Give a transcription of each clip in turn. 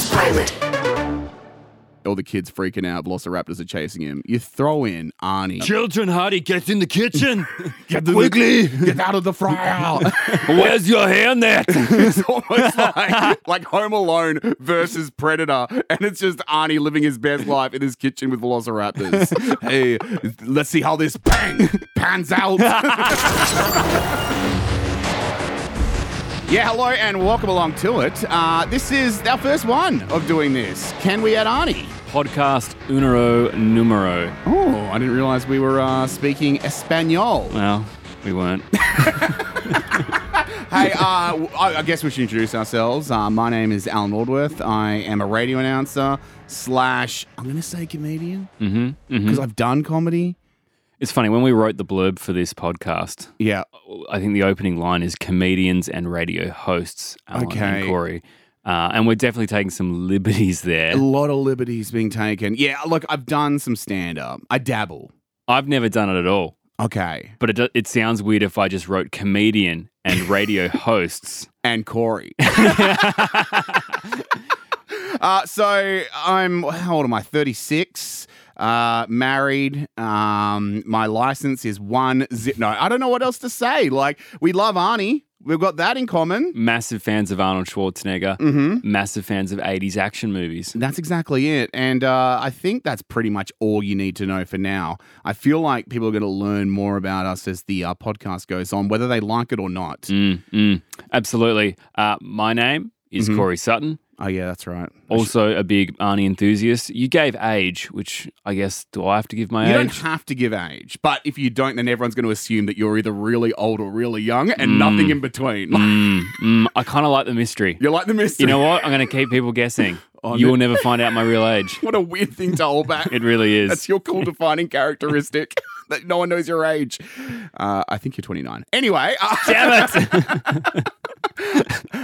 Noise Pilot. all the kids freaking out, velociraptors are chasing him. You throw in Arnie. Children, Hardy, get in the kitchen. Get quickly, get out of the fryer. Where's your hairnet? it's almost like like Home Alone versus Predator, and it's just Arnie living his best life in his kitchen with velociraptors. hey, let's see how this bang pans out. Yeah, hello and welcome along to it. Uh, this is our first one of doing this. Can we add Arnie? Podcast unero numero. Oh, I didn't realize we were uh, speaking Espanol. Well, we weren't. Hey, uh, I I guess we should introduce ourselves. Uh, my name is Allan Aldworth. I am a radio announcer slash, I'm going to say comedian mm-hmm, because I've done comedy. It's funny, when we wrote the blurb for this podcast, Yeah. I think the opening line is comedians and radio hosts, Allan Okay. and Corey. Uh, and we're definitely taking some liberties there. A lot of liberties being taken. Yeah, look, I've done some stand up. I dabble. I've never done it at all. Okay. But it, it sounds weird if I just wrote comedian and radio hosts. And Corey. uh, so I'm, how old am I? 36. Uh, married. Um, my license is one zip. No, I don't know what else to say. Like, we love Arnie. We've got that in common. Massive fans of Arnold Schwarzenegger. Mm-hmm. Massive fans of 80s action movies. That's exactly it. And uh, I think that's pretty much all you need to know for now. I feel like people are going to learn more about us as the uh, podcast goes on, whether they like it or not. Mm, mm, absolutely. Uh, my name is Mhm. Corey Sutton. Oh, yeah, that's right. Also a big Arnie enthusiast. You gave age, which I guess do I have to give my You age? You don't have to give age, but if you don't, then everyone's going to assume that you're either really old or really young and nothing in between. Mm, mm, I kind of like the mystery. You're like the mystery. You know what? I'm going to keep people guessing. Oh, you no. will never find out my real age. What a weird thing to hold back. It really is. That's your cool defining characteristic that no one knows your age. Uh, I think you're 29. Anyway, uh, Damn it!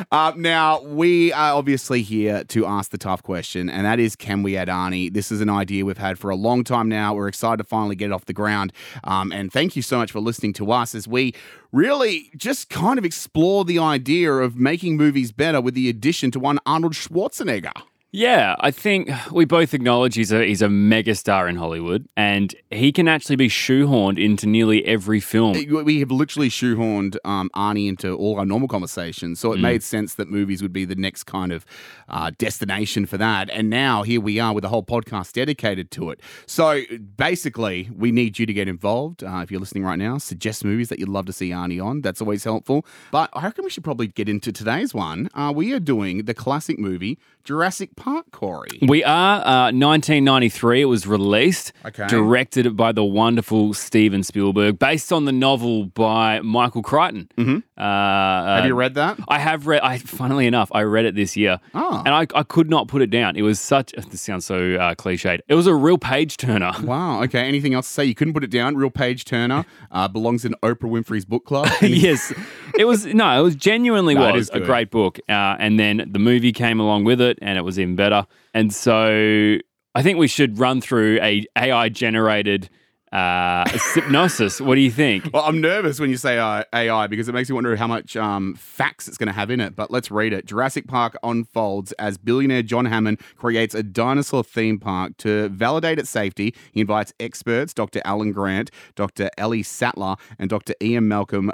uh, now we are obviously here to ask the tough question, and that is, can we add Arnie? This is an idea we've had for a long time now. We're excited to finally get it off the ground, um, and thank you so much for listening to us as we really just kind of explore the idea of making movies better with the addition to one Arnold Schwarzenegger. Yeah, I think we both acknowledge he's a he's a megastar in Hollywood, and he can actually be shoehorned into nearly every film. We have literally shoehorned um, Arnie into all our normal conversations, so it made sense that movies would be the next kind of uh, destination for that. And now here we are with a whole podcast dedicated to it. So basically, we need you to get involved. Uh, if you're listening right now, suggest movies that you'd love to see Arnie on. That's always helpful. But I reckon we should probably get into today's one. Uh, we are doing the classic movie Jurassic Park, Corey. We are uh, 1993. It was released, Okay. directed by the wonderful Steven Spielberg, based on the novel by Michael Crichton. Mhm. Uh, Have uh, you read that? I have read. I funnily enough, I read it this year, Oh. and I, I could not put it down. It was such. This sounds so uh, cliched. It was a real page turner. Wow. Okay. Anything else to say? You couldn't put it down. Real page turner uh, belongs in Oprah Winfrey's book club. yes, it was. No, it was genuinely No, it was a great book. Uh, and then the movie came along with it, and it was even better. And so I think we should run through a AI generated uh, hypnosis. What do you think? Well, I'm nervous when you say uh, AI because it makes me wonder how much um, facts it's going to have in it. But let's read it. Jurassic Park unfolds as billionaire John Hammond creates a dinosaur theme park to validate its safety. He invites experts, Dr. Alan Grant, Dr. Ellie Sattler, and Dr. Ian Malcolm.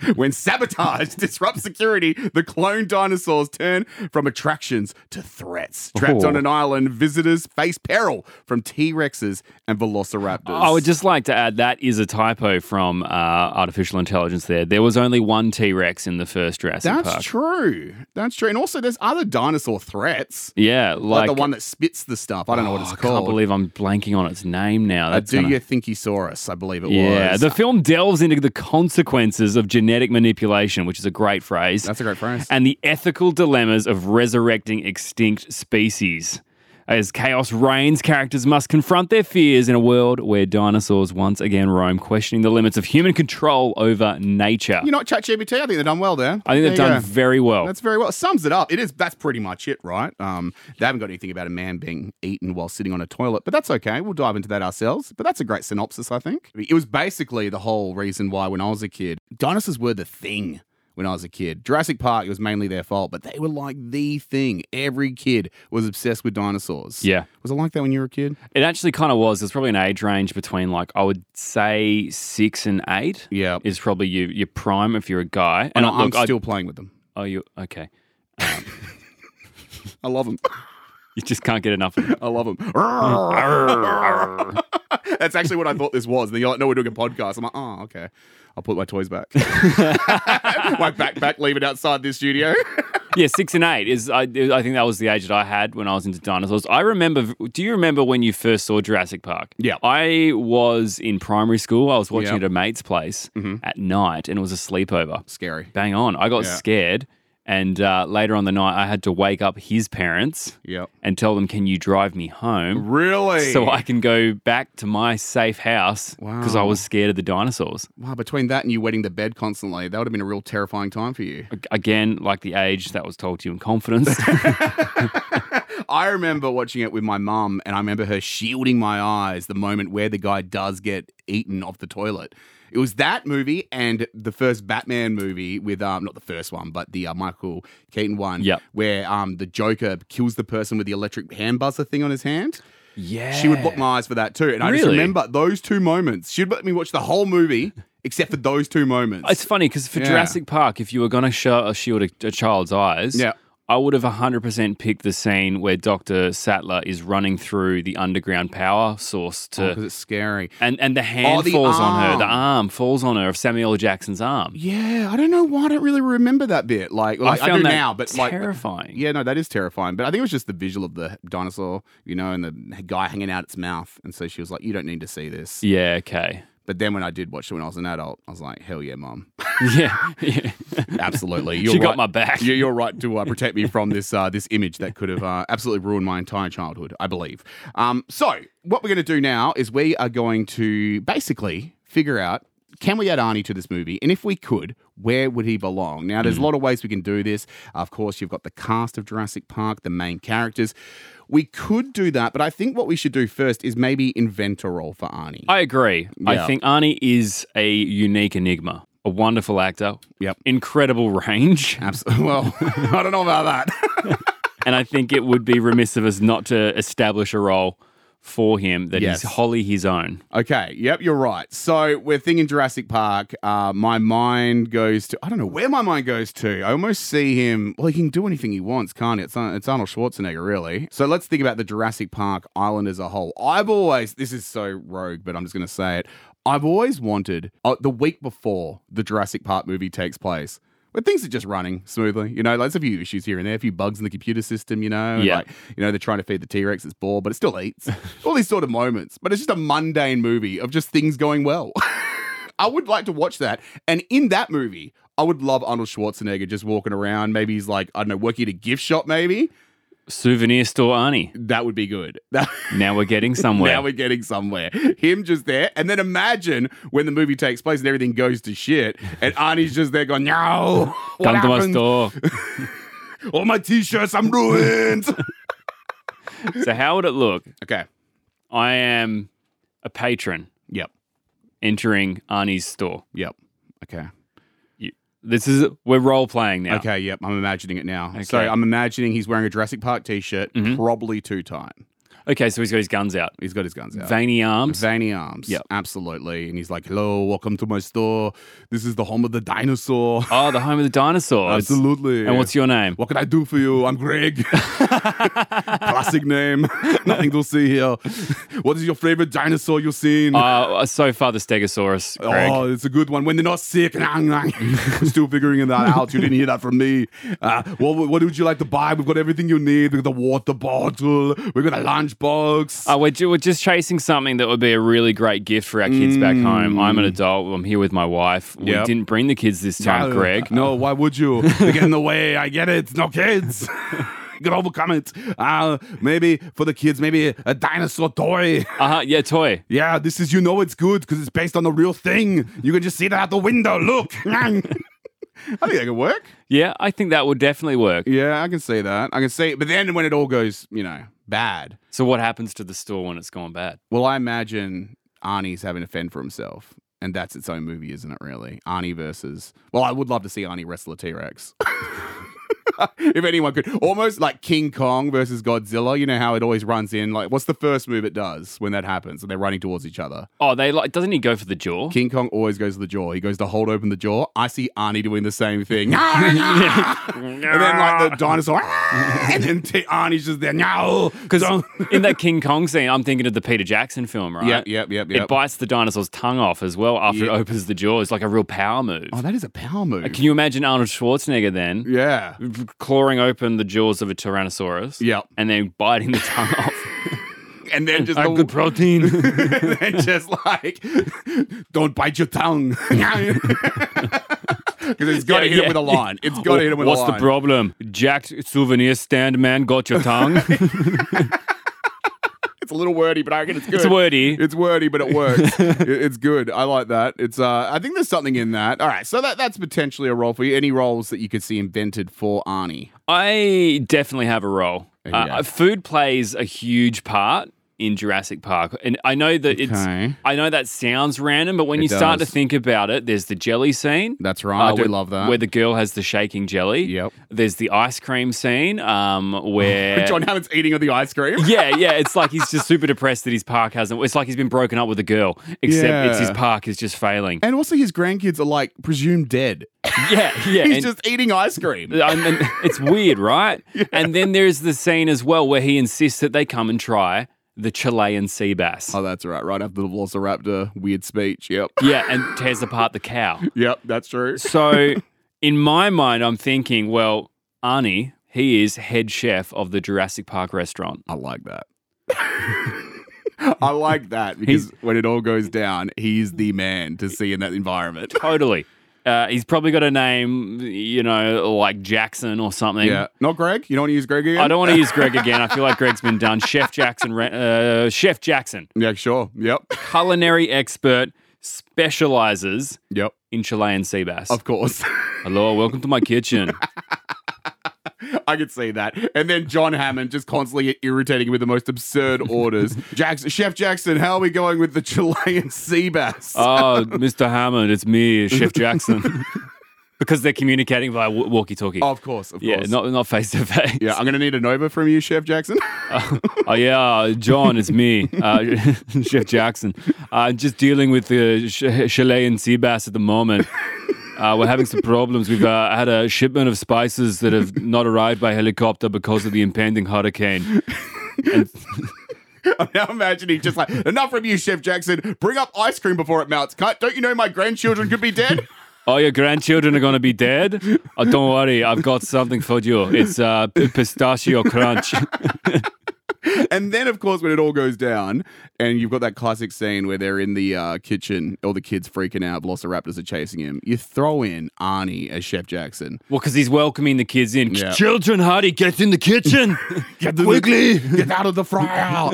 When sabotage disrupts security, the clone dinosaurs turn from attractions to threats. Trapped Oh. on an island, visitors face peril from T Rexes and velociraptors. I would just like to add that is a typo from uh, artificial intelligence. There, there was only one T Rex in the first Jurassic That's Park. true. That's true. And also, there's other dinosaur threats, Yeah, like, like, the one that spits the stuff. I don't know what it's Oh, I can't believe I'm blanking on its name now. uh, do gonna- you think Thinkosaurus? I believe it Yeah, was. Yeah, the film delves into the consequences of genetic manipulation, which is a great phrase, That's a great phrase. and the ethical dilemmas of resurrecting extinct species. As chaos reigns, characters must confront their fears in a world where dinosaurs once again roam, questioning the limits of human control over nature. you know what, ChatGPT? I think they've done well there. I think they've There done very well. That's very well. It Sums it up. It is. That's pretty much it, right? Um, they haven't got anything about a man being eaten while sitting on a toilet, but that's okay. We'll dive into that ourselves. But that's a great synopsis, I think. It was basically the whole reason why, when I was a kid, dinosaurs were the thing. When I was a kid. Jurassic Park, it was mainly their fault, but they were like the thing. Every kid was obsessed with dinosaurs. Yeah. Was it like that when you were a kid? It actually kind of was. There's probably an age range between like I would say six and eight. Yeah. is probably your your prime if you're a guy. And oh, I- I'm look, I- still playing with them. oh, you okay? I love them. You just can't get enough. I love them. That's actually what I thought this was. And then you're like, no, we're doing a podcast. I'm like, oh, okay. I'll put my toys back. my backpack, leave it outside this studio. yeah, six and eight is. I, I think that was the age that I had when I was into dinosaurs. I remember. Do you remember when you first saw Jurassic Park? Yeah. I was in primary school. I was watching Yeah. it at a mate's place mm-hmm. at night, and it was a sleepover. Scary. Bang on! I got Yeah. scared, and uh, later on the night, I had to wake up his parents Yep. and tell them, "Can you drive me home?" Really? So I can go back to my safe house because I Wow. was scared of the dinosaurs. Wow, between that and you wetting the bed constantly, that would have been a real terrifying time for you. Ag- Again, like the age that was told to you in confidence. I remember watching it with my mum, and I remember her shielding my eyes the moment where the guy does get eaten off the toilet. It was that movie and the first Batman movie with um not the first one, but the uh, Michael Keaton one, Yep. where um the Joker kills the person with the electric hand buzzer thing on his hand. yeah. She would block my eyes for that too, and I just Really? remember those two moments. She'd let me watch the whole movie except for those two moments. It's funny because for Yeah. Jurassic Park, if you were going to show a shield a, a child's eyes, Yeah. I would have 100% picked the scene where Dr. Sattler is running through the underground power source to. Oh, because it's scary. and, and the oh, hand Oh, the falls on her, the arm. arm falls on her of Samuel Jackson's arm. Yeah, I don't know why I don't really remember that bit. Like, like I, found do that now, but like, terrifying. yeah, no, that is terrifying. But I think it was just the visual of the dinosaur, you know, and the guy hanging out its mouth. And so she was like, "You don't need to see this." Yeah, okay. But then when I did watch it when I was an adult, I was like, "Hell yeah, mom, Yeah. yeah. absolutely." she You're got right. my back. You- You're right to uh, protect me from this uh, this image that could have uh, absolutely ruined my entire childhood. I believe. Um, so what we're going to do now is we are going to basically figure out. Can we add Arnie to this movie? And if we could, where would he belong? Now, there's a lot of ways we can do this. Of course, you've got the cast of Jurassic Park, the main characters. We could do that, but I think what we should do first is maybe invent a role for Arnie. I agree. I think Arnie is a unique enigma, a wonderful actor, Yep. incredible range. Absolutely. Well, I don't know about that. and I think it would be remiss of us not to establish a role for him that Yes. is wholly his own. Okay, yep, you're right. So we're thinking Jurassic Park. Uh, my mind goes to I don't know where my mind goes to. I almost see him. Well, he can do anything he wants, can't he? It's, it's Arnold Schwarzenegger, really. So let's think about the Jurassic Park island as a whole. I've always this is so rogue, but I'm just going to say it. I've always wanted uh, the week before the Jurassic Park movie takes place. Where things are just running smoothly, you know, there's a few issues here and there, a few bugs in the computer system, you know, Yeah. like you know, they're trying to feed the T Rex its ball, but it still eats. All these sort of moments. But it's just a mundane movie of just things going well. I would like to watch that. And in that movie, I would love Arnold Schwarzenegger just walking around. Maybe he's like, I don't know, working at a gift shop, maybe. Souvenir store Arnie. That would be good. That- Now we're getting somewhere. now we're getting somewhere. Him just there. And then imagine when the movie takes place and everything goes to shit. And Arnie's just there going, no. Come to my store. All my t shirts, I'm ruined. so how would it look? okay. I am a patron Yep. entering Arnie's store. Yep. Okay. This is we're role playing now. Okay, yep, I'm imagining it now. So Okay. I'm imagining he's wearing a Jurassic Park t-shirt, Mhm. probably too tight. Okay, so he's got his guns out. He's got his guns out. Veiny arms. Veiny arms. Yep. Absolutely. And he's like, hello, welcome to my store. This is the home of the dinosaur. oh, the home of the dinosaurs. Absolutely. And what's your name? What can I do for you? I'm Greg. Classic name. Nothing to see here. What is your favorite dinosaur you've seen? Uh, so far, the Stegosaurus. Greg. Oh, it's a good one. When they're not sick. I'm still figuring that out. You didn't hear that from me. Uh, what, what would you like to buy? We've got everything you need. We've got the water bottle. We've got a lunchbox. Uh, we're, ju- we're just chasing something that would be a really great gift for our kids back home. I'm an Mm. adult. I'm here with my wife. We didn't bring the kids this time, No, Greg. No, why would you? They get in the way. I get it. No kids. Overcome it. Uh, maybe for the kids, maybe a, a dinosaur toy. Uh huh. Yeah, toy. Yeah, this is, you know, it's good because it's based on the real thing. You can just see that out the window. Look. I think that could work. Yeah, I think that would definitely work. Yeah, I can see that. I can see, it. but then when it all goes, you know, bad. So, what happens to the store when it's gone bad? Well, I imagine Arnie's having to fend for himself. and that's its own movie, isn't it? Really, Arnie versus. Well, I would love to see Arnie wrestle a T Rex. if anyone could, almost like King Kong versus Godzilla. You know how it always runs in. Like, what's the first move it does when that happens? And they're running towards each other. Oh, they like doesn't he go for the jaw? King Kong always goes to the jaw. He goes to hold open the jaw. I see Arnie doing the same thing. and then like the dinosaur, ah! and then T- Arnie's just there. No, Because in that King Kong scene, I'm thinking of the Peter Jackson film, right? Yep, yep, yep, It bites the dinosaur's tongue off as well after Yeah. it opens the jaw. It's like a real power move. Oh, that is a power move. Can you imagine Arnold Schwarzenegger then yeah. Clawing open the jaws of a Tyrannosaurus? Yep. And then biting the tongue off. And then just Ah, the, good protein. and just like, don't bite your tongue. Because it's got to Yeah, hit yeah. him with a line. It's got to hit him with What's a line. What's the problem? Jacked souvenir stand man got your tongue. It's a little wordy, but I reckon it's good. it's wordy. It's wordy, but it works. It- it's good. I like that. It's. Uh, I think there's something in that. All right, so that that's potentially a role for you. Any roles that you could see invented for Arnie? I definitely have a role. Uh, food plays a huge part in Jurassic Park, and I know that it's. Okay. I know that sounds random, but when It you start to does. think about it, there's the jelly scene. That's right. I uh, do where- love that. Where the girl has the shaking jelly. Yep. There's the ice cream scene um, where. John Hammond's eating of the ice cream. yeah, yeah. It's like he's just super depressed that his park hasn't. It's like he's been broken up with a girl, except it's his Yeah. park is just failing. And also, his grandkids are like presumed dead. Yeah, yeah. He's and- just eating ice cream. I mean, it's weird, right? And then there's the scene as well where he insists that they come and try the Chilean sea bass. Oh, that's right. Right after the Velociraptor weird speech. Yep. Yeah, and tears apart the cow. Yep, that's true. So, in my mind, I'm thinking, well, Arnie, he is head chef of the Jurassic Park restaurant. I like that. I like that because when it all goes down, he's the man to see in that environment. Totally. Uh, he's probably got a name, you know, like Jackson or something. Yeah. Not Greg? You don't want to use Greg again? I don't want to use Greg again. I feel like Greg's been done. Chef Jackson, uh, Chef Jackson, Yeah, sure. Yep. culinary expert, specializes Yep. in Chilean sea bass. Of course. Hello, welcome to my kitchen. I could see that. And then John Hammond just constantly irritating with the most absurd orders. Jackson, Chef Jackson, how are we going with the Chilean sea bass? Oh, Mr. Hammond, it's me, Chef Jackson. because they're communicating via w- walkie-talkie. of course, of yeah, course. not not face to face. yeah, I'm going to need a Nova from you, Chef Jackson. Oh yeah, John, it's me, uh, Chef Jackson. Uh, just dealing with the ch- Chilean sea bass at the moment. Uh, we're having some problems. We've uh, had a shipment of spices that have not arrived by helicopter because of the impending hurricane. I'm now imagining just like, enough from you, Chef Jackson. Bring up ice cream before it melts. Can't, don't you know my grandchildren could be dead? Oh, your grandchildren are going to be dead? Oh, don't worry, I've got something for you. It's uh, pistachio crunch. and then, of course, when it all goes down, and you've got that classic scene where they're in the uh, kitchen, all the kids freaking out, velociraptors are chasing him. You throw in Arnie as Chef Jackson. Well, because he's welcoming the kids in. Yeah. Children, Hardy, get in the kitchen. Get to Quickly. the, get out of the fryer.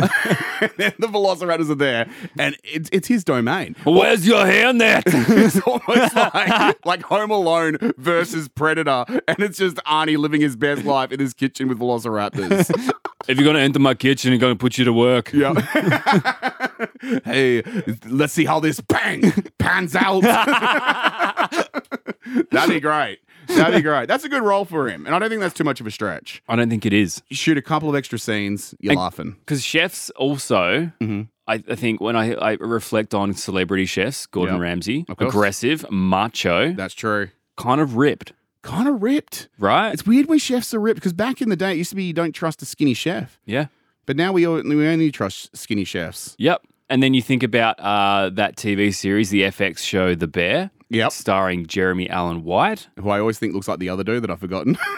and then the velociraptors are there, and it's it's his domain. Where's your hairnet? It's almost like like Home Alone versus Predator, and it's just Arnie living his best life in his kitchen with velociraptors. If you're going to enter my kitchen, I'm going to put you to work. Yeah. hey, let's see how this bang pans out. That'd be great. That'd be great. That's a good role for him, and I don't think that's too much of a stretch. I don't think it is. You shoot a couple of extra scenes, you're And- laughing. Because chefs also, Mhm. I, I think when I, I reflect on celebrity chefs, Gordon Yep. Ramsay, aggressive, macho, That's true. kind of ripped, Kind of ripped. right? It's weird when chefs are ripped because back in the day, it used to be you don't trust a skinny chef, yeah. but now we only, we only trust skinny chefs. Yep. And then you think about uh, that TV series, the FX show The Bear, Yep. starring Jeremy Allen White. Who I always think looks like the other dude that I've forgotten.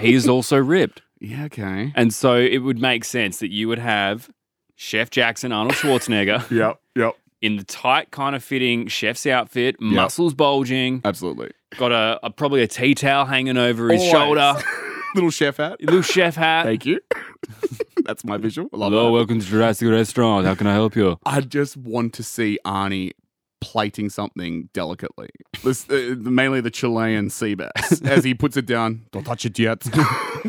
He is also ripped. yeah. Okay. And so it would make sense that you would have Chef Jackson, Arnold Schwarzenegger, Yep. Yep. in the tight kind of fitting chef's outfit, muscles bulging, Absolutely. Got a, a probably a tea towel hanging over his Always. shoulder, Little chef hat. little chef hat. Thank you. That's my visual. I love Hello, that. welcome to Jurassic Restaurant. How can I help you? I just want to see Arnie plating something delicately. This, uh, mainly the Chilean sea bass. As he puts it down, don't touch it yet.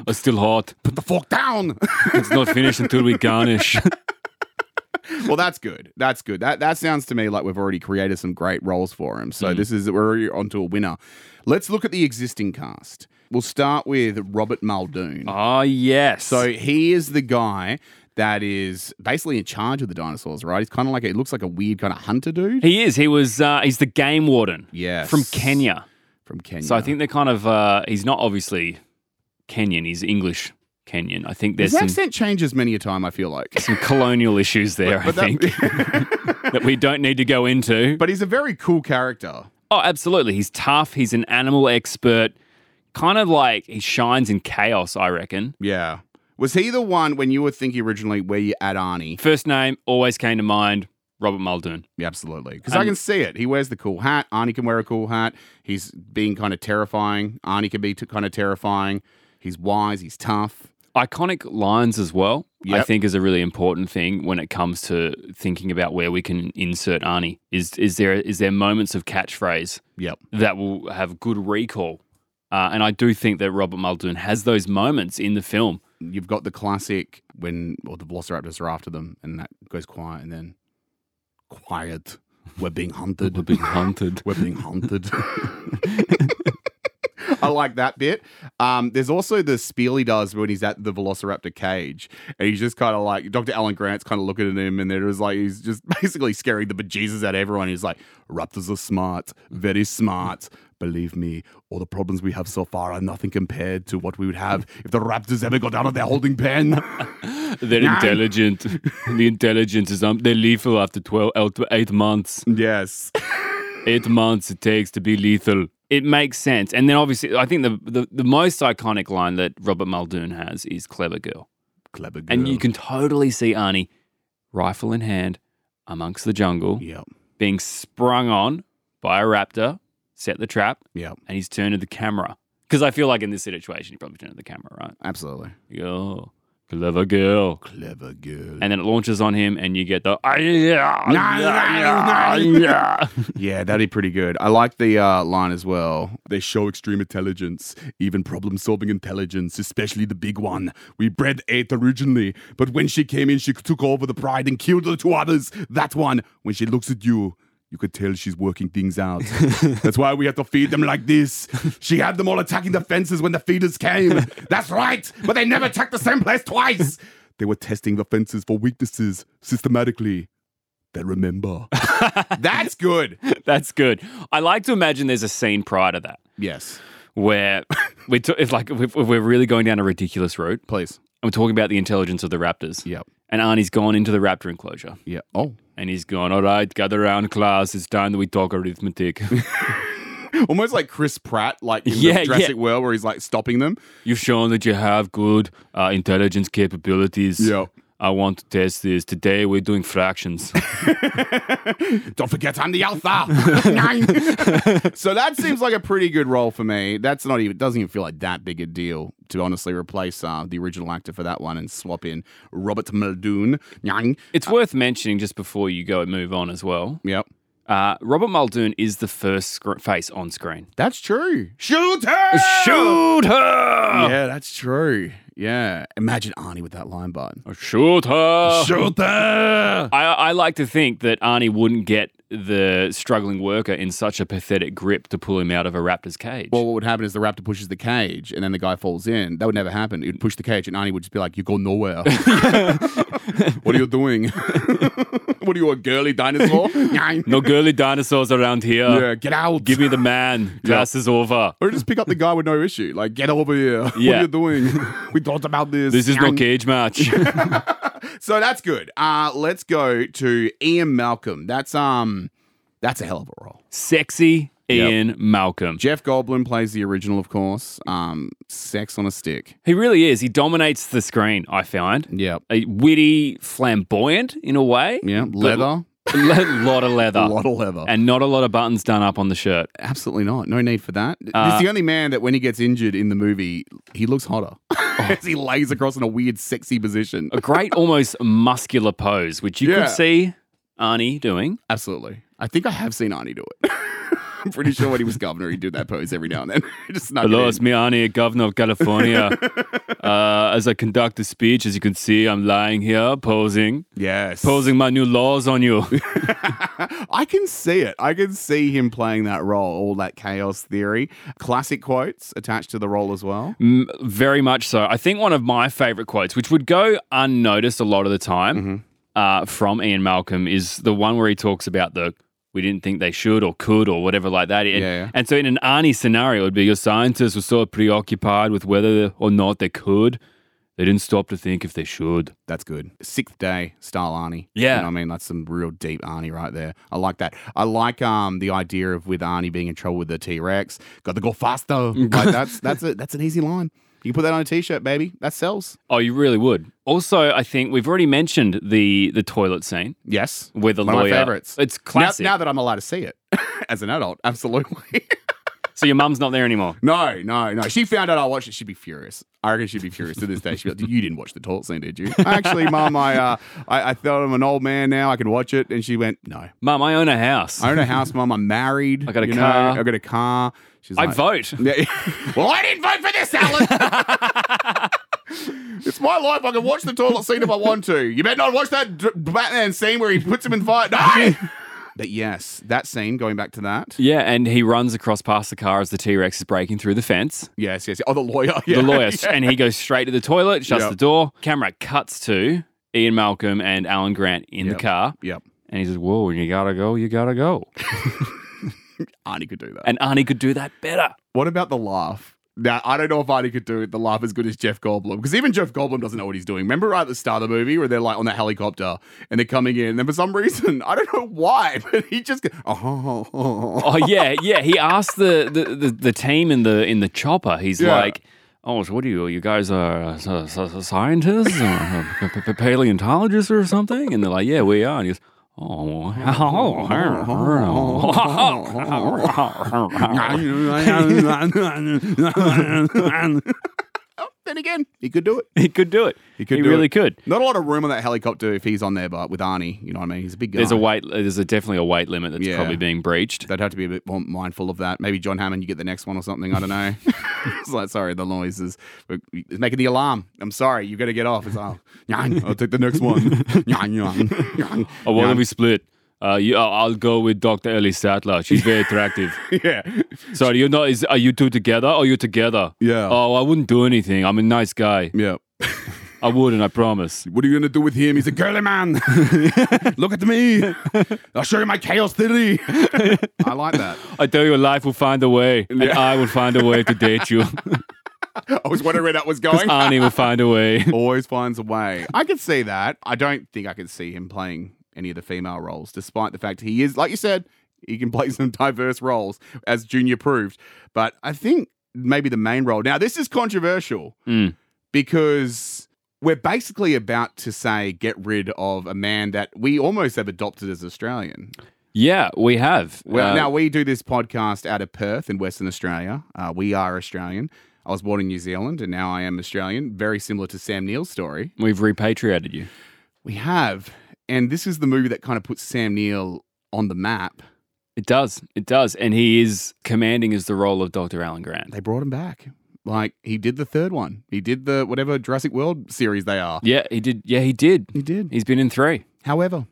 It's still hot. Put the fork down. It's not finished until we garnish. Well, that's good. That's good. That that sounds to me like we've already created some great roles for him. Mm. So this is we're already onto a winner. Let's look at the existing cast. We'll start with Robert Muldoon. Oh, yes. So he is the guy that is basically in charge of the dinosaurs, right? He's kind of like it looks like a weird kind of hunter dude. he is. He was. Uh, he's the game warden. Yes. From Kenya. From Kenya. So I think they're kind of. Uh, he's not obviously Kenyan. He's English Kenyan. I think there's his some, accent changes many a time. I feel like. some colonial issues there. But I that- think that we don't need to go into. but he's a very cool character. Oh, absolutely. He's tough. He's an animal expert. Kind of like he shines in chaos. I reckon. Yeah. Was he the one when you were thinking originally where you add Arnie? First name always came to mind. Robert Muldoon. Yeah, absolutely. Because I can see it. He wears the cool hat. Arnie can wear a cool hat. He's being kind of terrifying. Arnie can be t- kind of terrifying. He's wise. He's tough. Iconic lines as well. I think is a really important thing when it comes to thinking about where we can insert Arnie. Is is there is there moments of catchphrase Yep. that will have good recall? Uh, and I do think that Robert Muldoon has those moments in the film. You've got the classic when well, the velociraptors are after them and that goes quiet and then quiet. We're being hunted. We're being hunted. We're being hunted. I like that bit. Um, there's also the spiel he does when he's at the Velociraptor cage, and he's just kind of like Dr. Alan Grant's kind of looking at him, and there's like he's just basically scaring the bejesus out of everyone. He's like, "Raptors are smart, very smart. Believe me, all the problems we have so far are nothing compared to what we would have if the Raptors ever got out of their holding pen." They're intelligent. the intelligence is um, they're lethal after 12, out- eight months. yes, Eight months it takes to be lethal. It makes sense. And then obviously, I think the, the, the most iconic line that Robert Muldoon has is clever girl. clever girl. And you can totally see Arnie, rifle in hand, amongst the jungle, Yep, being sprung on by a raptor, set the trap, yep, and he's turned to the camera. Because I feel like in this situation, he probably turned to the camera, right? absolutely. Oh, clever girl. Clever girl. And then it launches on him, and you get the. "Ah, yeah, yeah, no, no." yeah." Yeah, that'd be pretty good. I like the uh, line as well. They show extreme intelligence, even problem solving intelligence, especially the big one. We bred eight originally, but when she came in, she took over the pride and killed the two others. That one, when she looks at you, you could tell she's working things out. That's why we have to feed them like this. She had them all attacking the fences when the feeders came. That's right, but they never attacked the same place twice. They were testing the fences for weaknesses systematically. They remember. That's good. That's good. I like to imagine there's a scene prior to that Yes. where we t- if like if we're really going down a ridiculous route Please. and we're talking about the intelligence of the raptors. Yep. And Arnie's gone into the raptor enclosure Yeah. Oh. And he's gone, all right, gather around class. It's time that we talk arithmetic. Almost like Chris Pratt, like in Yeah, the Jurassic yeah. World, where he's like stopping them. You've shown that you have good uh, intelligence capabilities. Yep. I want to test this. Today we're doing fractions. Don't forget, I'm the alpha. So that seems like a pretty good role for me. That's not even doesn't even feel like that big a deal to honestly replace uh, the original actor for that one and swap in Robert Muldoon. It's worth mentioning just before you go and move on as well. Yep. Uh, Robert Muldoon is the first scr- face on screen. That's true. Shoot her! Shoot her! Yeah, that's true. Yeah. Imagine Arnie with that line button. Shoot her! Shoot her! I, I like to think that Arnie wouldn't get the struggling worker in such a pathetic grip to pull him out of a raptor's cage. Well, what would happen is the raptor pushes the cage and then the guy falls in. That would never happen. He'd push the cage and Arnie would just be like, You go nowhere. what are you doing? what are you, a girly dinosaur? no girly dinosaurs around here. Yeah, get out. Give me the man. Class is over. or just pick up the guy with no issue. Like, get over here. What are you doing? we talked about this. This is no cage match. So that's good. Uh, let's go to Ian Malcolm. That's um that's a hell of a role. Sexy Ian Malcolm. Jeff Goldblum plays the original, of course. Um, sex on a stick. He really is. He dominates the screen, I find. Yep. Witty, flamboyant in a way. Yeah. Leather. A lot of leather. A lot of leather. and not a lot of buttons done up on the shirt. Absolutely not. No need for that. Uh, He's the only man that when he gets injured in the movie, he looks hotter. As he lays across in a weird, sexy position. A great, almost muscular pose, which you Yeah. could see Arnie doing. Absolutely. I think I have seen Arnie do it. I'm pretty sure when he was governor, he'd do that pose every now and then. Just Hello, it it's me, Arnie, Governor of California. uh, as I conduct the speech, as you can see, I'm lying here posing, Yes. posing my new laws on you. I can see it. I can see him playing that role, all that chaos theory. Classic quotes attached to the role as well. Mm, Very much so. I think one of my favorite quotes, which would go unnoticed a lot of the time Mm-hmm. uh, from Ian Malcolm, is the one where he talks about the we didn't think they should or could or whatever like that. And, Yeah, yeah. and so in an Arnie scenario, it would be your scientists were so preoccupied with whether or not they could, they didn't stop to think if they should. That's good. Sixth day style Arnie. Yeah. You know what I mean? That's some real deep Arnie right there. I like that. I like um the idea of with Arnie being in trouble with the T Rex. Got to go faster. like that's that's a that's an easy line. You put that on a t shirt, baby. That sells. Oh, you really would. Also, I think we've already mentioned the the toilet scene Yes. with the One lawyer. of my favorites. It's Now, classic. now that I'm allowed to see it as an adult, absolutely. so your mum's not there anymore. no, no, no. She found out I watched it. She'd be furious. I reckon she'd be furious to this day. She'd be like, "You didn't watch the toilet scene, did you?" Actually, Mum, I, uh, I I thought I'm an old man now. I can watch it. And she went, "No, Mum, I own a house. I own a house, Mum. I'm married. I got a you car. Know, I got a car." She's I like, vote. Yeah. well, I didn't vote for this, Alan. it's my life. I can watch the toilet scene if I want to. You better not watch that D- Batman scene where he puts him in fire. No. but yes, that scene. Going back to that. Yeah, and he runs across past the car as the T Rex is breaking through the fence. Yes, yes. Oh, the lawyer. Yeah. The lawyer, Yeah. and he goes straight to the toilet, shuts Yep. the door. Camera cuts to Ian Malcolm and Alan Grant in Yep. the car, Yep. and he says, "Whoa, you gotta go, you gotta go." Arnie could do that. And Arnie could do that better. What about the laugh? Now, I don't know if Arnie could do the laugh as good as Jeff Goldblum, because even Jeff Goldblum doesn't know what he's doing. Remember right at the start of the movie where they're like on the helicopter and they're coming in, and then for some reason, I don't know why, but he just goes, oh, Oh yeah, yeah. He asked the, the, the, the team in the in the chopper. He's Yeah. like, "Oh, so what are you? You guys are uh, scientists or uh, paleontologists or something?" And they're like, "Yeah, we are." And he goes, "Oh, Oh, then again, he could do it. he could do it. He could He really it. could." Not a lot of room on that helicopter if he's on there, but with Arnie, you know what I mean? He's a big guy. There's a weight. There's a, definitely a weight limit that's Yeah. probably being breached. They'd have to be a bit more mindful of that. Maybe John Hammond, you get the next one or something. I don't know. it's like, sorry, the noise is it's making the alarm. I'm sorry, you got to get off. It's like, "Nyang, I'll take the next one. Nyang, nyang, nyang, Oh, nyang." if we split? Uh, you, I'll go with Dr. Ellie Sattler. She's very attractive. yeah. Sorry, you're not. Is are you two together or you together? Yeah. Oh, I wouldn't do anything. I'm a nice guy. Yeah. I wouldn't. I promise. What are you gonna do with him? He's a girly man. Look at me. I'll show you my chaos theory. I like that. I tell you, life will find a way, and Yeah. I will find a way to date you. I was wondering where that was going. Arnie will find a way. Always finds a way. I could see that. I don't think I could see him playing any of the female roles, despite the fact he is, like you said, he can play some diverse roles, as Junior proved. But I think maybe the main role. Now, this is controversial Mm. because we're basically about to say get rid of a man that we almost have adopted as Australian. Yeah, we have. Well, Uh, now we do this podcast out of Perth in Western Australia. Uh, we are Australian. I was born in New Zealand and now I am Australian. Very similar to Sam Neill's story. we've repatriated you. We have. And this is the movie that kind of puts Sam Neill on the map. It does. It does. And he is commanding as the role of Dr. Alan Grant. They brought him back. Like he did the third one. He did the whatever Jurassic World series they are. Yeah, he did. Yeah, he did. He did. He's been in three. However,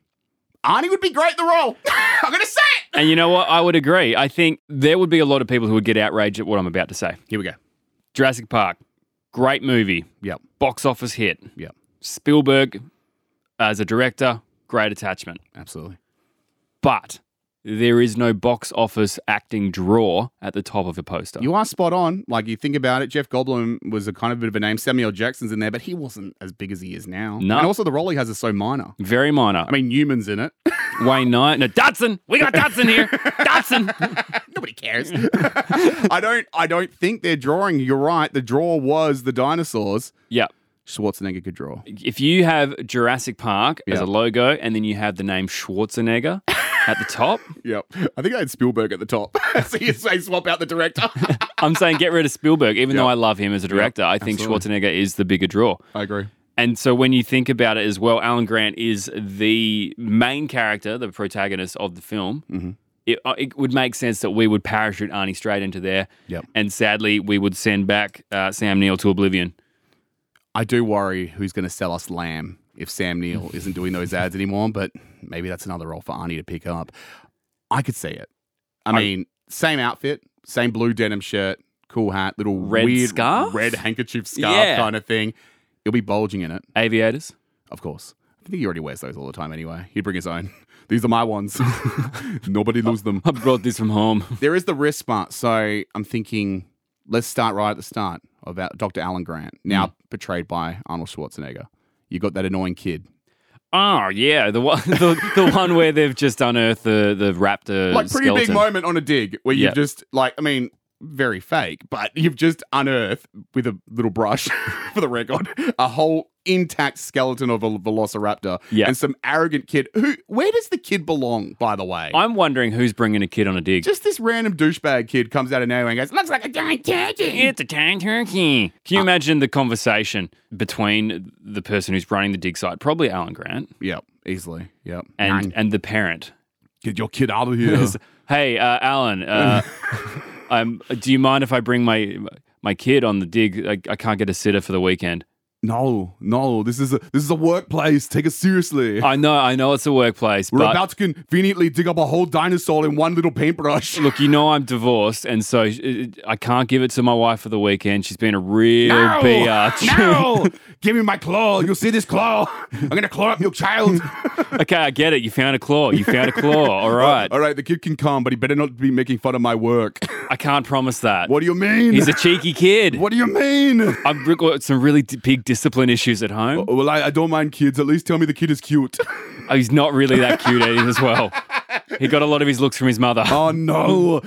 Arnie would be great in the role. I'm going to say it. And you know what? I would agree. I think there would be a lot of people who would get outraged at what I'm about to say. Here we go. Jurassic Park, great movie, Yep. box office hit. Yep. Spielberg, as a director, great attachment. Absolutely. But there is no box office acting draw at the top of the poster. You are spot on. Like you think about it, Jeff Goldblum was a kind of bit of a name. Samuel Jackson's in there, but he wasn't as big as he is now. No. And also the role he has is so minor. Very minor. I mean, Newman's in it. Wayne Knight. No, Dodgson. We got Dodgson here. Dodgson. Nobody cares. I don't. I don't think they're drawing. You're right. The draw was the dinosaurs. yeah. Schwarzenegger could draw. If you have Jurassic Park as a logo and then you have the name Schwarzenegger at the top, Yep. I think I had Spielberg at the top. so you say swap out the director. I'm saying get rid of Spielberg, even though I love him as a director. I think absolutely. Schwarzenegger is the bigger draw. I agree. And so when you think about it as well, Alan Grant is the main character, the protagonist of the film. Mm-hmm. it, uh, it would make sense that we would parachute Arnie straight into there. Yep. And sadly, we would send back uh, Sam Neill to oblivion. I do worry who's going to sell us lamb if Sam Neill isn't doing those ads anymore, but maybe that's another role for Arnie to pick up. I could see it. I, I- mean, same outfit, same blue denim shirt, cool hat, little Red weird scarf? red handkerchief scarf Yeah. kind of thing. He'll be bulging in it, Aviators. of course. I think he already wears those all the time anyway. He'd bring his own. These are my ones. Nobody lose them. I brought these from home. There is the wrist smart. So I'm thinking, let's start right at the start about Dr. Alan Grant, now hmm. portrayed by Arnold Schwarzenegger. You got that annoying kid. Oh yeah, the one the, the one where they've just unearthed the the raptor like pretty skeleton. big moment on a dig where you've just like I mean very fake, but you've just unearthed with a little brush for the record a whole intact skeleton of a velociraptor Yeah. and some arrogant kid who where does the kid belong by the way? I'm wondering who's bringing a kid on a dig. just this random douchebag kid comes out of nowhere and goes, "Looks like a giant turkey." It's a tiny turkey. Can you imagine the conversation between the person who's running the dig site, probably Alan Grant, Yep, easily. Yep. and and the parent? get your kid out of here. Hey, uh, Alan, uh, do you mind if I bring my my kid on the dig? I, I can't get a sitter for the weekend. No, no, this is a this is a workplace. Take it seriously. I know, I know, it's a workplace, We're but about to conveniently dig up a whole dinosaur in one little paintbrush. look, you know I'm divorced, and so uh, I can't give it to my wife for the weekend. She's been a real No! biatch. No! Give me my claw. You'll see this claw. I'm gonna claw up your child. okay, I get it. You found a claw. You found a claw. All right. All right, the kid can come, but he better not be making fun of my work. I can't promise that. What do you mean? He's a cheeky kid. what do you mean? I've got some really big discipline issues at home. Well, I, I don't mind kids. At least tell me the kid is cute. Oh, he's not really that cute eh, as well. He got a lot of his looks from his mother. oh no!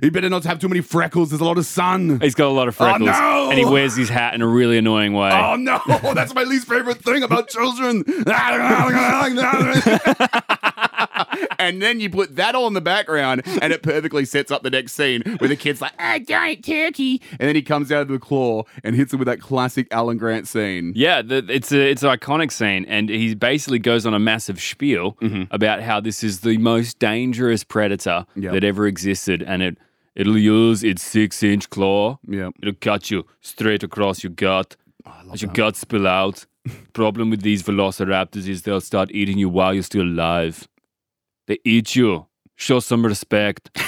He better not have too many freckles. There's a lot of sun. He's got a lot of oh, freckles. Oh, no! And he wears his hat in a really annoying way. Oh no! That's my least favorite thing about children. and then you put that all in the background, and it perfectly sets up the next scene where the kid's like, "Ah, giant turkey," and then he comes out of the claw and hits him with that classic Alan Grant scene. Yeah, the, it's a it's an iconic scene, and he basically goes on a massive spiel about how this is the most dangerous predator Yep. that ever existed, and it it'll use its six inch claw. Yeah. It'll cut you straight across your gut. As your gut spill out. Problem with these velociraptors is they'll start eating you while you're still alive. They eat you. Show some respect.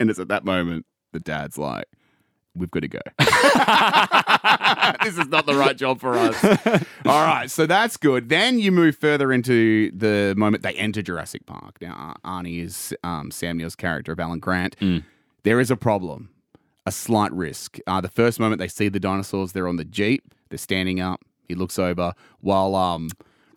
And it's at that moment the dad's like, "We've got to go. this is not the right job for us." All right, so that's good. Then you move further into the moment they enter Jurassic Park. Now, Arnie is um, Sam Neill's character of Alan Grant. There is a problem, a slight risk. Uh, the first moment they see the dinosaurs, they're on the jeep. They're standing up. He looks over while um,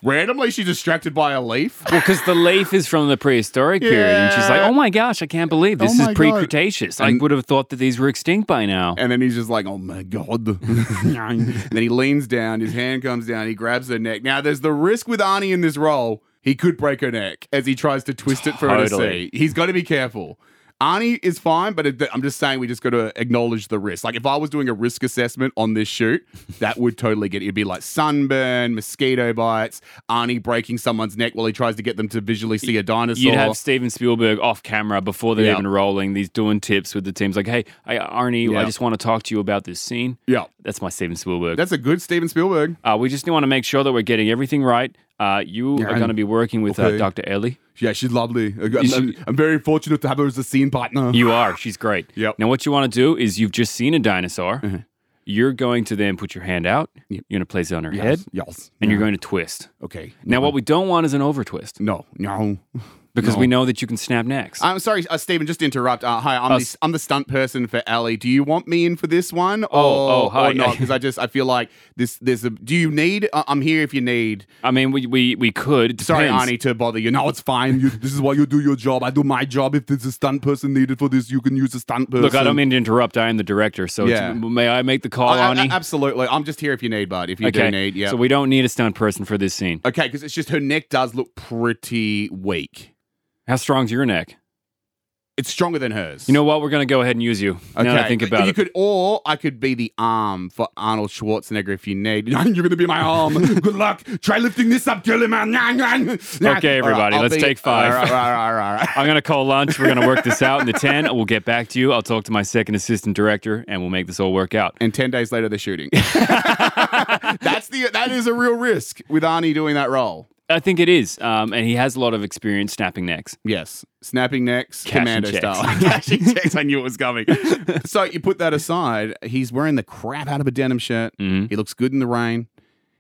randomly she's distracted by a leaf. Well, because the leaf is from the prehistoric period, and she's like, "Oh my gosh, I can't believe this Oh is pre-Cretaceous. I would have thought that these were extinct by now." And then he's just like, oh my God. and then he leans down, his hand comes down, he grabs her neck. Now, there's the risk with Arnie in this role. He could break her neck as he tries to twist it for her to see. He's got to be careful. Arnie is fine, but it, I'm just saying we just got to acknowledge the risk. Like if I was doing a risk assessment on this shoot, that would totally get it'd be like sunburn, mosquito bites, Arnie breaking someone's neck while he tries to get them to visually see a dinosaur. You'd have Steven Spielberg off camera before they're Yeah. even rolling. These doing tips with the teams, like, "Hey, hey Arnie, Yeah. I just want to talk to you about this scene." yeah, That's my Steven Spielberg. that's a good Steven Spielberg. Uh, we just want to make sure that we're getting everything right. Uh, you Yeah, are going to be working with uh. Dr. Ellie. Yeah, she's lovely. I'm, she- I'm- very fortunate to have her as a scene partner. You are. She's great. Yep. Now, what you want to do is you've just seen a dinosaur. Uh-huh. You're going to then put your hand out. Yep. You're going to place it on her Yes, head, yes. and you're going to twist. Okay. Now, what we don't want is an over twist No, no. because No. we know that you can snap necks. I'm sorry, uh, Steven. Just to interrupt. Uh, hi, I'm Oh, the s- I'm the stunt person for Ellie. Do you want me in for this one? Or, oh, hi. Or not? Because I just I feel like this. There's a. Do you need? Uh, I'm here if you need. I mean, we we, we could. Sorry, depends. Arnie, to bother you. No, it's fine. You, this is why you do your job. I do my job. If there's a stunt person needed for this, you can use a stunt person. Look, I don't mean to interrupt. I am the director, so it's- Yeah. may I make the call, I- I- Arnie? absolutely. I'm just here if you need, bud. If you okay. do need, yeah. So we don't need a stunt person for this scene. okay, because it's just her neck does look pretty weak. How strong's your neck? It's stronger than hers. You know what? We're going to go ahead and use you. Now that I think about you it. could, or I could be the arm for Arnold Schwarzenegger if you need. You're going to be my arm. Good luck. Try lifting this up, Gilliman. Okay, everybody, let's take five. All right, all right, all right, all right. I'm going to call lunch. We're going to work this out in the 10. We'll get back to you. I'll talk to my second assistant director and we'll make this all work out. And ten days later, they're shooting. That's the that is a real risk with Arnie doing that role. I think it is. Um, and he has a lot of experience snapping necks. Yes, snapping necks, Cashing commando checks. style. Cashing checks. I knew it was coming. so you put that aside. He's wearing the crap out of a denim shirt. Mhm. He looks good in the rain.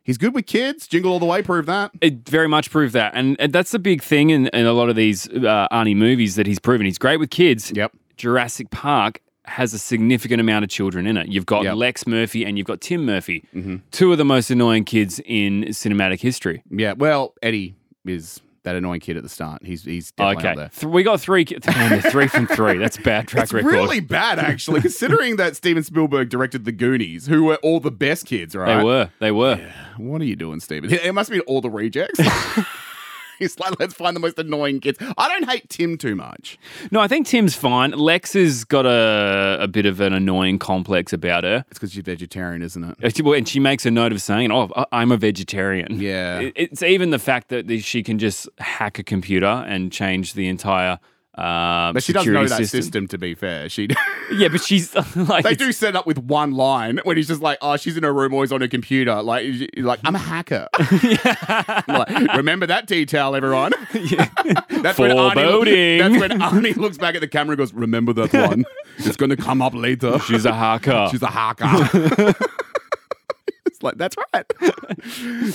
He's good with kids. Jingle all the way. Prove that. It very much proved that. And, and that's the big thing in, in a lot of these uh, Arnie movies that he's proven. He's great with kids. Yep. Jurassic Park has a significant amount of children in it. You've got Yep. Mm-hmm. Lex Murphy and you've got Tim Murphy, two of the most annoying kids in cinematic history. Yeah. Well, Eddie is that annoying kid at the start. He's he's Okay, we got three. three from three. That's bad track It's record. really bad, actually, considering that Steven Spielberg directed The Goonies, who were all the best kids, right? They were. They were. What are you doing, Steven? It must be all the rejects. He's like, let's find the most annoying kids. I don't hate Tim too much. No, I think Tim's fine. Lex has got a, a bit of an annoying complex about her. It's because she's vegetarian, isn't it? Well, And she makes a note of saying, "Oh, I'm a vegetarian." Yeah. It's even the fact that she can just hack a computer and change the entire. Uh, But she doesn't know that system. to be fair. She Yeah, but she's like, they do set up with one line when he's just like, oh, she's in her room, always on her computer. Like, like I'm a hacker. Like, remember that detail, everyone. that's when Arnie, that's when Arnie looks back at the camera and goes, "Remember that one? it's going to come up later." she's a hacker. She's a hacker. it's like that's right.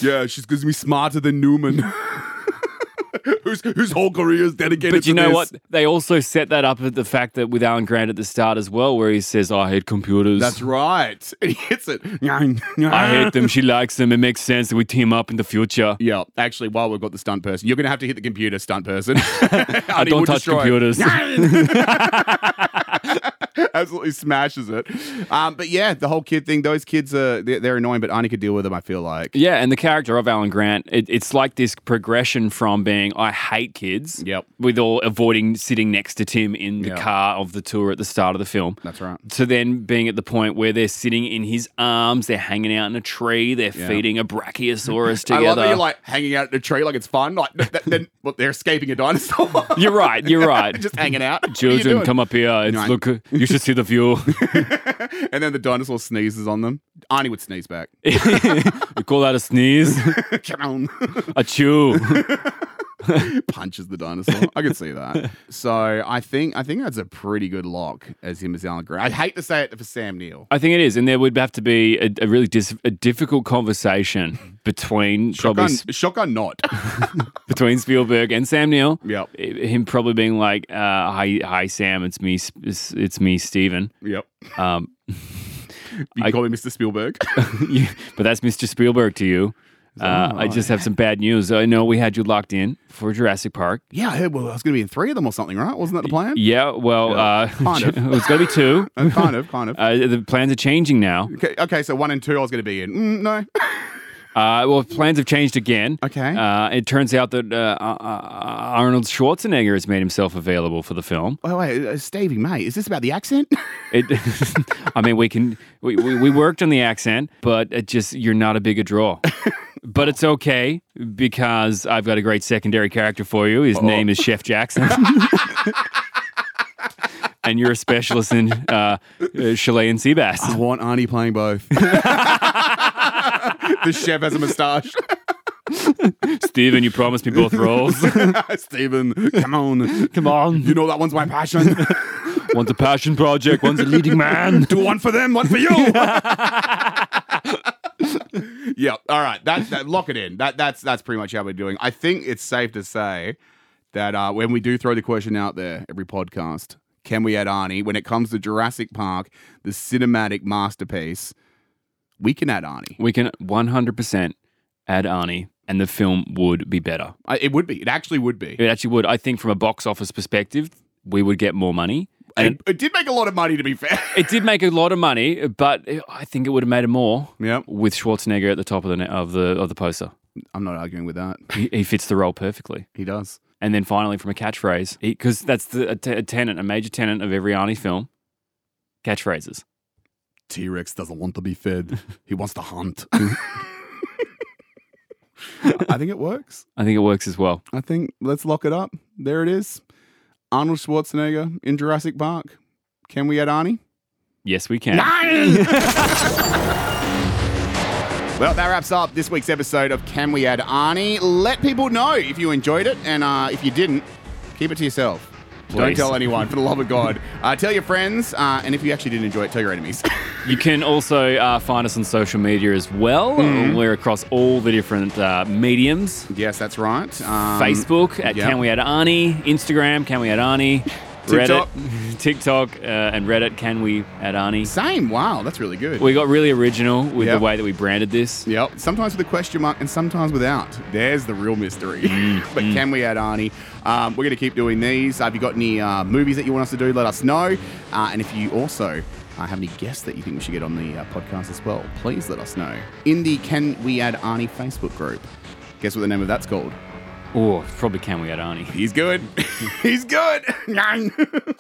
yeah, she's going to be smarter than Newman. Whose whose whole career is dedicated. But you know this. what? They also set that up at the fact that with Alan Grant at the start as well, where he says, "I hate computers. That's right. And he hits it. I hate them. She likes them. It makes sense that we team up in the future. Yeah, actually, while we've got the stunt person, you're going to have to hit the computer, stunt person. I don't touch computers. Absolutely smashes it. Um, but yeah, the whole kid thing, those kids are they're, they're annoying, but Arnie could deal with them. I feel like. Yeah, and the character of Alan Grant, it, it's like this progression from being I hate kids, Yep. with all avoiding sitting next to Tim in the Yep. car of the tour at the start of the film, That's right. to then being at the point where they're sitting in his arms, they're hanging out in a tree, they're feeding a brachiosaurus together. I love that you're like hanging out in a tree like it's fun. Like th- th- then, well, they're escaping a dinosaur. You're right. You're right. Just hanging out. You Children, come up here. It's Right. look. You should see the view. and then the dinosaur sneezes on them. Arnie would sneeze back. you call that a sneeze? Come on. A chew. punches the dinosaur. I could see that. So I think I think that's a pretty good lock as him as Alan Grant. I'd hate to say it for Sam Neill. I think it is, and there would have to be a, a really dis- a difficult conversation between probably Shotgun, shotgun not. between Spielberg and Sam Neill. Yep. Him probably being like, uh, "Hi, hi, Sam. It's me. It's, it's me, Steven. yep. Um, You can call me Mr. Spielberg. but that's Mr. Spielberg to you. Uh, I just have some bad news. I know we had you locked in for Jurassic Park. yeah, I heard well, I was going to be in three of them or something, right? Wasn't that the plan? Yeah, well, Yeah, uh, kind of. it's going to be two. Uh, kind of, kind of. Uh, the plans are changing now. Okay, okay, so one and two I was going to be in. Mm, no. Uh, well, plans have changed again. Okay. Uh, it turns out that uh, uh, uh, Arnold Schwarzenegger has made himself available for the film. Oh, wait, uh, Stevie, mate, is this about the accent? It, I mean, we can we, we, we worked on the accent, but it just you're not a big a draw. But it's okay because I've got a great secondary character for you. His name is Chef Jackson. and you're a specialist in uh, uh, Chilean sea bass. I want Arnie playing both. the chef has a moustache. Steven, you promised me both roles. Steven, come on. Come on. You know that one's my passion. One's a passion project, one's a leading man. Do one for them, one for you. Yeah. All right. That, that lock it in. That that's that's pretty much how we're doing. I think it's safe to say that uh, when we do throw the question out there every podcast, can we add Arnie? When it comes to Jurassic Park, the cinematic masterpiece, we can add Arnie. We can 100% add Arnie, and the film would be better. I, it would be. It actually would be. It actually would. I think from a box office perspective, we would get more money. And It, it did make a lot of money, to be fair. it did make a lot of money, but I think it would have made it more Yep. with Schwarzenegger at the top of the of the of the poster. I'm not arguing with that. He, he fits the role perfectly. He does. and then finally from a catchphrase, because that's the a, te- a tenant, a major tenant of every Arnie film. Catchphrases. T Rex doesn't want to be fed. He wants to hunt. I think it works. I think it works as well. I think let's lock it up. There it is. Arnold Schwarzenegger in Jurassic Park. Can we add Arnie? Yes, we can. well, that wraps up this week's episode of Can We Add Arnie. Let people know if you enjoyed it, and uh, if you didn't, keep it to yourself. Don't tell anyone, for the love of God. Uh, tell your friends, uh, and if you actually did enjoy it, tell your enemies. You can also uh, find us on social media as well. Mm-hmm. We're across all the different uh, mediums. yes, that's right. Um, Facebook at yeah. Can We Add Arnie, Instagram Can We Add Arnie, TikTok. Reddit, TikTok, uh, and Reddit Can We Add Arnie. Same. Wow, that's really good. We got really original with Yep. the way that we branded this. Yep. Sometimes with a question mark and sometimes without. There's the real mystery. Mm, but can we add Arnie? Um, we're going to keep doing these. Uh, have you got any uh, movies that you want us to do? Let us know. Uh, and if you also uh, have any guests that you think we should get on the uh, podcast as well, please let us know. In the Can We Add Arnie Facebook group. Guess what the name of that's called? Oh, probably Can We Add Arnie. He's good. He's good.